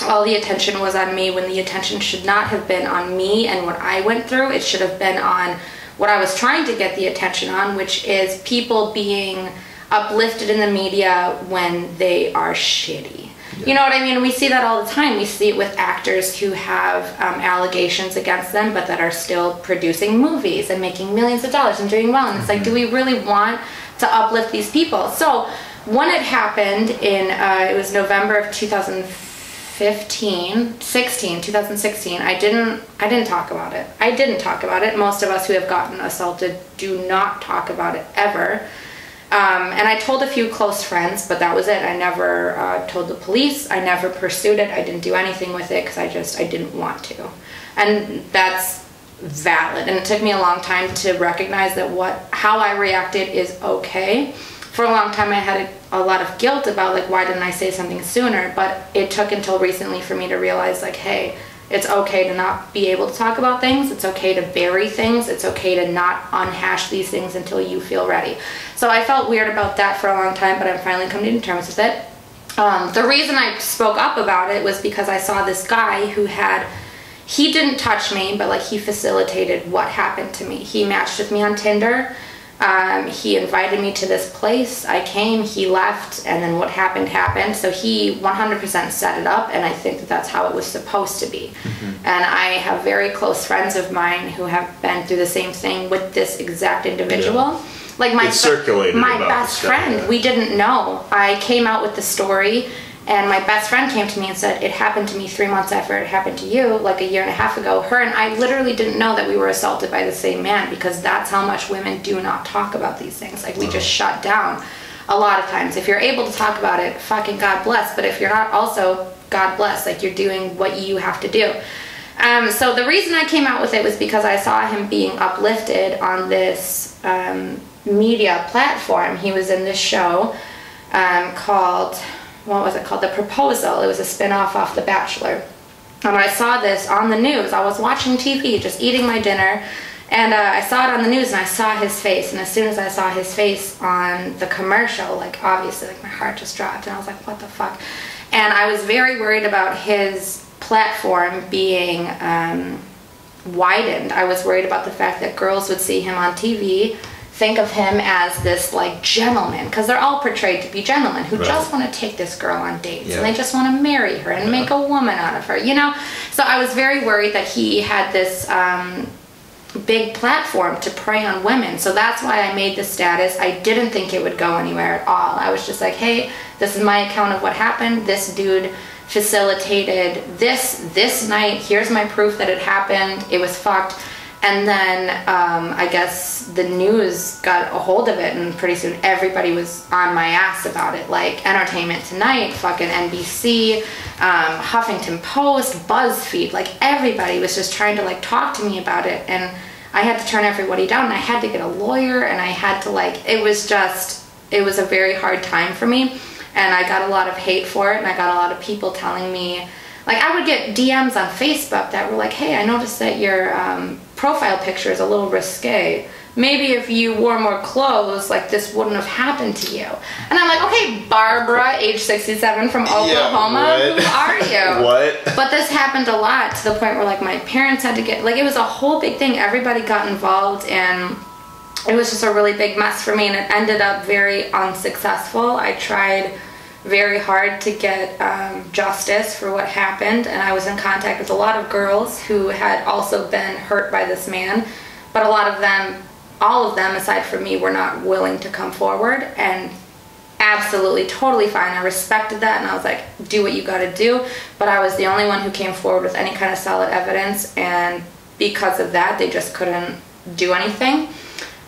all the attention was on me when the attention should not have been on me and what I went through. It should have been on what I was trying to get the attention on, which is people being uplifted in the media when they are shitty. You know what I mean? We see that all the time. We see it with actors who have um, allegations against them, but that are still producing movies and making millions of dollars and doing well. And it's like, do we really want to uplift these people. So when it happened in, uh, it was November of 2015, 16, 2016. I didn't, I didn't talk about it. I didn't talk about it. Most of us who have gotten assaulted do not talk about it ever. Um, and I told a few close friends, but that was it. I never uh, told the police. I never pursued it. I didn't do anything with it because I just I didn't want to, and that's valid. And it took me a long time to recognize that what how I reacted is okay. For a long time, I had a, a lot of guilt about like why didn't I say something sooner. But it took until recently for me to realize like, hey, it's okay to not be able to talk about things. It's okay to bury things. It's okay to not unhash these things until you feel ready. So I felt weird about that for a long time, but I'm finally coming to terms with it. Um, the reason I spoke up about it was because I saw this guy who had, he didn't touch me, but like he facilitated what happened to me. He matched with me on Tinder um, he invited me to this place. I came, he left, and then what happened happened. So he 100% set it up, and I think that that's how it was supposed to be. Mm-hmm. And I have very close friends of mine who have been through the same thing with this exact individual. Yeah. Like my, circulated my best friend, we didn't know. I came out with the story and my best friend came to me and said, It happened to me three months after it happened to you, like a year and a half ago. Her and I literally didn't know that we were assaulted by the same man because that's how much women do not talk about these things. Like, we just shut down a lot of times. If you're able to talk about it, fucking God bless. But if you're not, also, God bless. Like, you're doing what you have to do. Um, so the reason I came out with it was because I saw him being uplifted on this um, media platform. He was in this show um, called what was it called? The Proposal. It was a spin-off off The Bachelor. And I saw this on the news. I was watching TV, just eating my dinner, and uh, I saw it on the news and I saw his face. And as soon as I saw his face on the commercial, like obviously, like my heart just dropped, and I was like, what the fuck? And I was very worried about his platform being um, widened. I was worried about the fact that girls would see him on TV think of him as this like gentleman because they're all portrayed to be gentlemen who right. just want to take this girl on dates yeah. and they just want to marry her and yeah. make a woman out of her you know? So i was very worried that he had this um, big platform to prey on women so that's why i made the status. I didn't think it would go anywhere at all. I was just like hey this is my account of what happened. This dude facilitated this this night. Here's my proof that it happened. It was fucked and then um, I guess the news got a hold of it, and pretty soon everybody was on my ass about it. Like Entertainment Tonight, fucking NBC, um, Huffington Post, BuzzFeed, like everybody was just trying to like talk to me about it. And I had to turn everybody down, and I had to get a lawyer, and I had to like, it was just, it was a very hard time for me. And I got a lot of hate for it, and I got a lot of people telling me, like I would get DMs on Facebook that were like, "Hey, I noticed that your um, profile picture is a little risque. Maybe if you wore more clothes, like this wouldn't have happened to you." And I'm like, "Okay, Barbara, age 67 from Oklahoma, yeah, who are *laughs* you?" what? But this happened a lot to the point where like my parents had to get like it was a whole big thing. Everybody got involved and it was just a really big mess for me and it ended up very unsuccessful. I tried very hard to get um, justice for what happened, and I was in contact with a lot of girls who had also been hurt by this man, but a lot of them, all of them aside from me, were not willing to come forward, and absolutely, totally fine. I respected that, and I was like, do what you gotta do, but I was the only one who came forward with any kind of solid evidence, and because of that, they just couldn't do anything.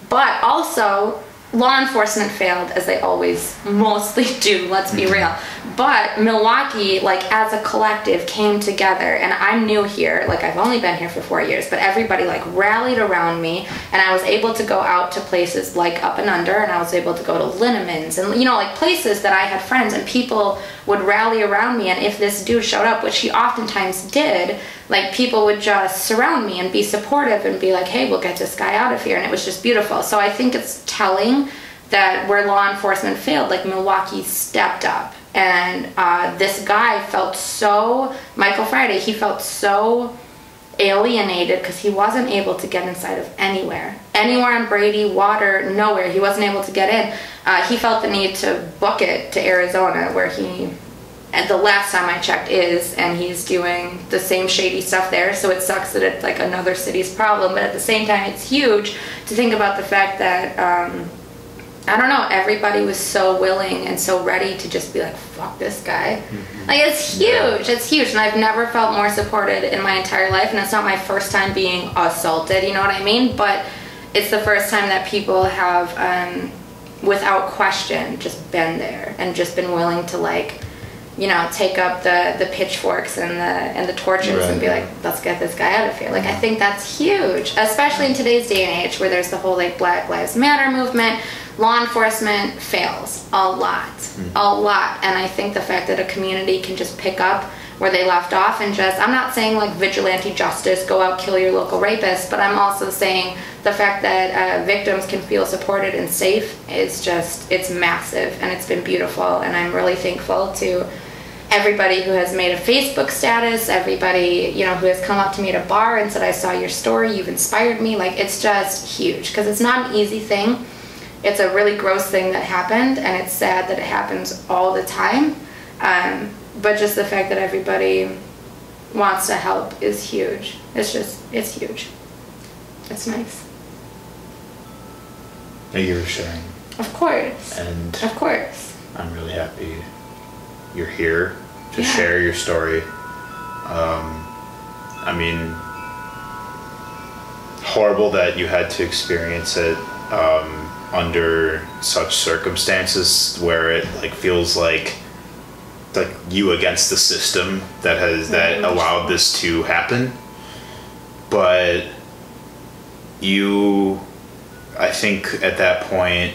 But also, law enforcement failed as they always mostly *laughs* do let's be mm-hmm. real but milwaukee like as a collective came together and i'm new here like i've only been here for four years but everybody like rallied around me and i was able to go out to places like up and under and i was able to go to linneman's and you know like places that i had friends and people would rally around me and if this dude showed up which he oftentimes did like people would just surround me and be supportive and be like, hey, we'll get this guy out of here. And it was just beautiful. So I think it's telling that where law enforcement failed, like Milwaukee stepped up. And uh, this guy felt so, Michael Friday, he felt so alienated because he wasn't able to get inside of anywhere. Anywhere on Brady, water, nowhere. He wasn't able to get in. Uh, he felt the need to book it to Arizona where he and the last time I checked is, and he's doing the same shady stuff there. So it sucks that it's like another city's problem, but at the same time, it's huge to think about the fact that um, I don't know, everybody was so willing and so ready to just be like, fuck this guy. Like, it's huge. It's huge. And I've never felt more supported in my entire life. And it's not my first time being assaulted, you know what I mean? But it's the first time that people have, um, without question, just been there and just been willing to, like, you know, take up the, the pitchforks and the and the torches and be Right. like, let's get this guy out of here. Like I think that's huge, especially in today's day and age where there's the whole like Black Lives Matter movement. Law enforcement fails a lot, a lot, and I think the fact that a community can just pick up where they left off and just I'm not saying like vigilante justice, go out kill your local rapist, but I'm also saying the fact that uh, victims can feel supported and safe is just it's massive and it's been beautiful and I'm really thankful to everybody who has made a Facebook status, everybody, you know, who has come up to me at a bar and said, I saw your story, you've inspired me. Like, it's just huge because it's not an easy thing. It's a really gross thing that happened, and it's sad that it happens all the time. Um, but just the fact that everybody wants to help is huge. It's just, it's huge. It's nice. Thank you for sharing. Of course. And Of course. I'm really happy you're here to Yeah. share your story. Um, I mean, horrible that you had to experience it um, under such circumstances where it like feels like like you against the system that has that Mhm. allowed this to happen. But you, I think, at that point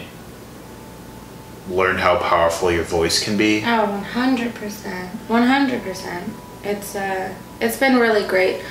learned how powerful your voice can be. Oh, one hundred percent, one hundred percent. It's uh, it's been really great.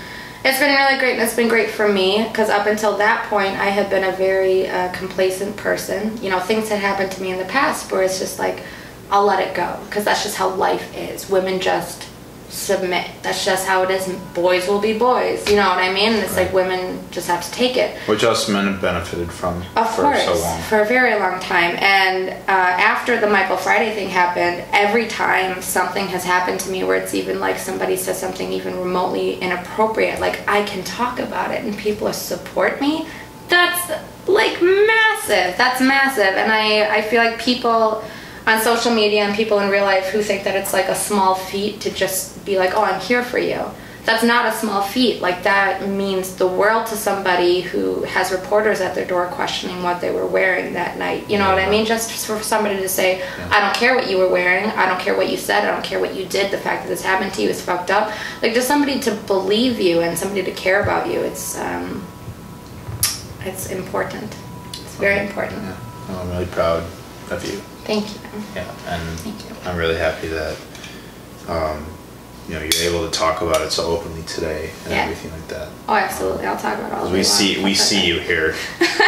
It's been really great, and it's been great for me because up until that point, I had been a very uh, complacent person. You know, things had happened to me in the past where it's just like, I'll let it go because that's just how life is. Women just submit. That's just how it is. Boys will be boys. You know what I mean? And it's like women just have to take it. Which us men have benefited from Of for course, so long. for a very long time. And uh, after the Michael Friday thing happened, every time something has happened to me where it's even like somebody says something even remotely inappropriate, like I can talk about it and people support me, that's like massive. That's massive. And I, I feel like people on social media and people in real life who think that it's like a small feat to just be like, oh, I'm here for you. That's not a small feat. Like that means the world to somebody who has reporters at their door questioning what they were wearing that night. You know what I mean? Just for somebody to say, I don't care what you were wearing. I don't care what you said. I don't care what you did. The fact that this happened to you is fucked up. Like just somebody to believe you and somebody to care about you. It's um, it's important. It's very important. Yeah. Well, I'm really proud of you. Thank you. Yeah, and Thank you. I'm really happy that um, you know you're able to talk about it so openly today and Yeah. everything like that. Oh, absolutely. I'll talk about all We see we see you here.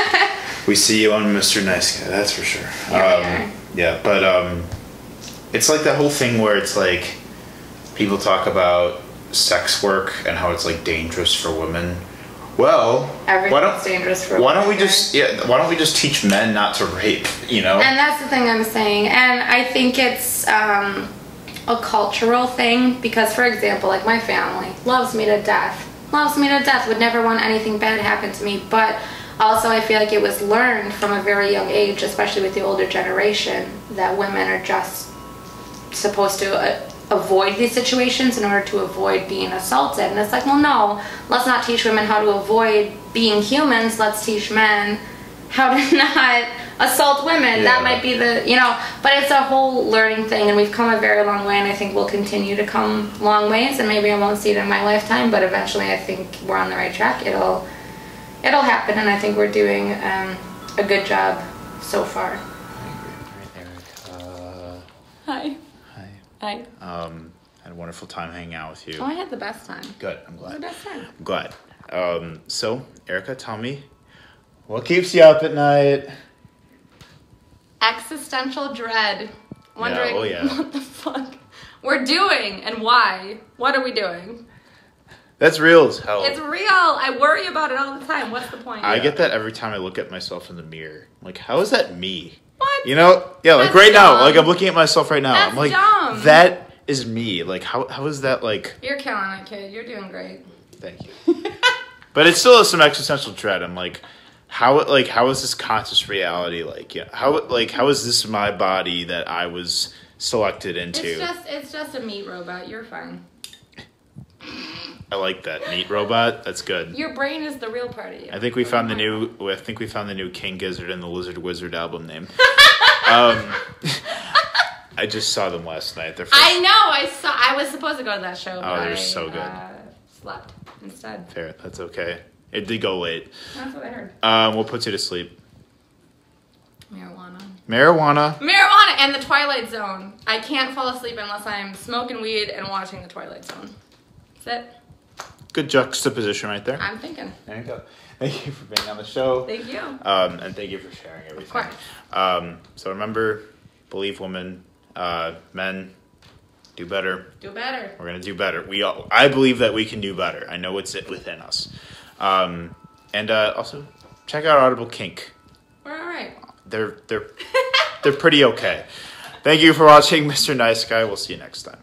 *laughs* we see you on Mr. Nice Guy, that's for sure. Are. Um, yeah, but um, it's like that whole thing where it's like people talk about sex work and how it's like dangerous for women. Well, why don't dangerous for why don't we just yeah why don't we just teach men not to rape? You know. And that's the thing I'm saying. And I think it's um, a cultural thing because, for example, like my family loves me to death, loves me to death, would never want anything bad to happen to me. But also, I feel like it was learned from a very young age, especially with the older generation, that women are just supposed to uh, avoid these situations in order to avoid being assaulted. And it's like, well, no, let's not teach women how to avoid being humans. Let's teach men how to *laughs* not assault women. That might be the, you know, but it's a whole learning thing. And we've come a very long way. And I think we'll continue to come long ways. And maybe I won't see it in my lifetime, but eventually I think we're on the right track. It'll, it'll happen. And I think we're doing um, a good job so far. Uh, Hi. Hi. Um, had a wonderful time hanging out with you. Oh, I had the best time. Good. I'm glad. The best time. I'm glad. Um, so, Erica, tell me, what keeps you up at night? existential dread. Wondering oh yeah. *laughs* what the fuck we're doing and why. What are we doing? That's real as hell. It's real. I worry about it all the time. What's the point? I get that every time I look at myself in the mirror. Like, how is that me? what? You know? Yeah, like That's right now. Like I'm looking at myself right now. That's I'm like, dumb. That is me. Like, how how is that like? You're killing it, kid. You're doing great. Thank you. *laughs* but it still has some existential dread. I'm like, how like how is this conscious reality like yeah how like how is this my body that I was selected into? It's just it's just a meat robot. You're fine. I like that meat robot. That's good. Your brain is the real part of you. I think we found the new. I think we found the new King Gizzard and the Lizard Wizard album name. *laughs* um, *laughs* I just saw them last night. They're first, I know. I saw. I was supposed to go to that show. but they're I, so good. Uh, slept instead. fair. That's okay. It did go late. That's what I heard. Um, what puts you to sleep? Marijuana. Marijuana. Marijuana and the Twilight Zone. I can't fall asleep unless I'm smoking weed and watching the Twilight Zone. That's it. Good juxtaposition right there. I'm thinking. There you go. Thank you for being on the show. Thank you. Um, and thank you for sharing everything. Of course. Um, so remember, believe women, uh, men, do better. Do better. We're gonna do better. We all, I believe that we can do better. I know it's within us. Um, and uh, also check out Audible Kink. We're all right. They're they're they're pretty okay. Thank you for watching, *laughs* Mr. Nice Guy. We'll see you next time.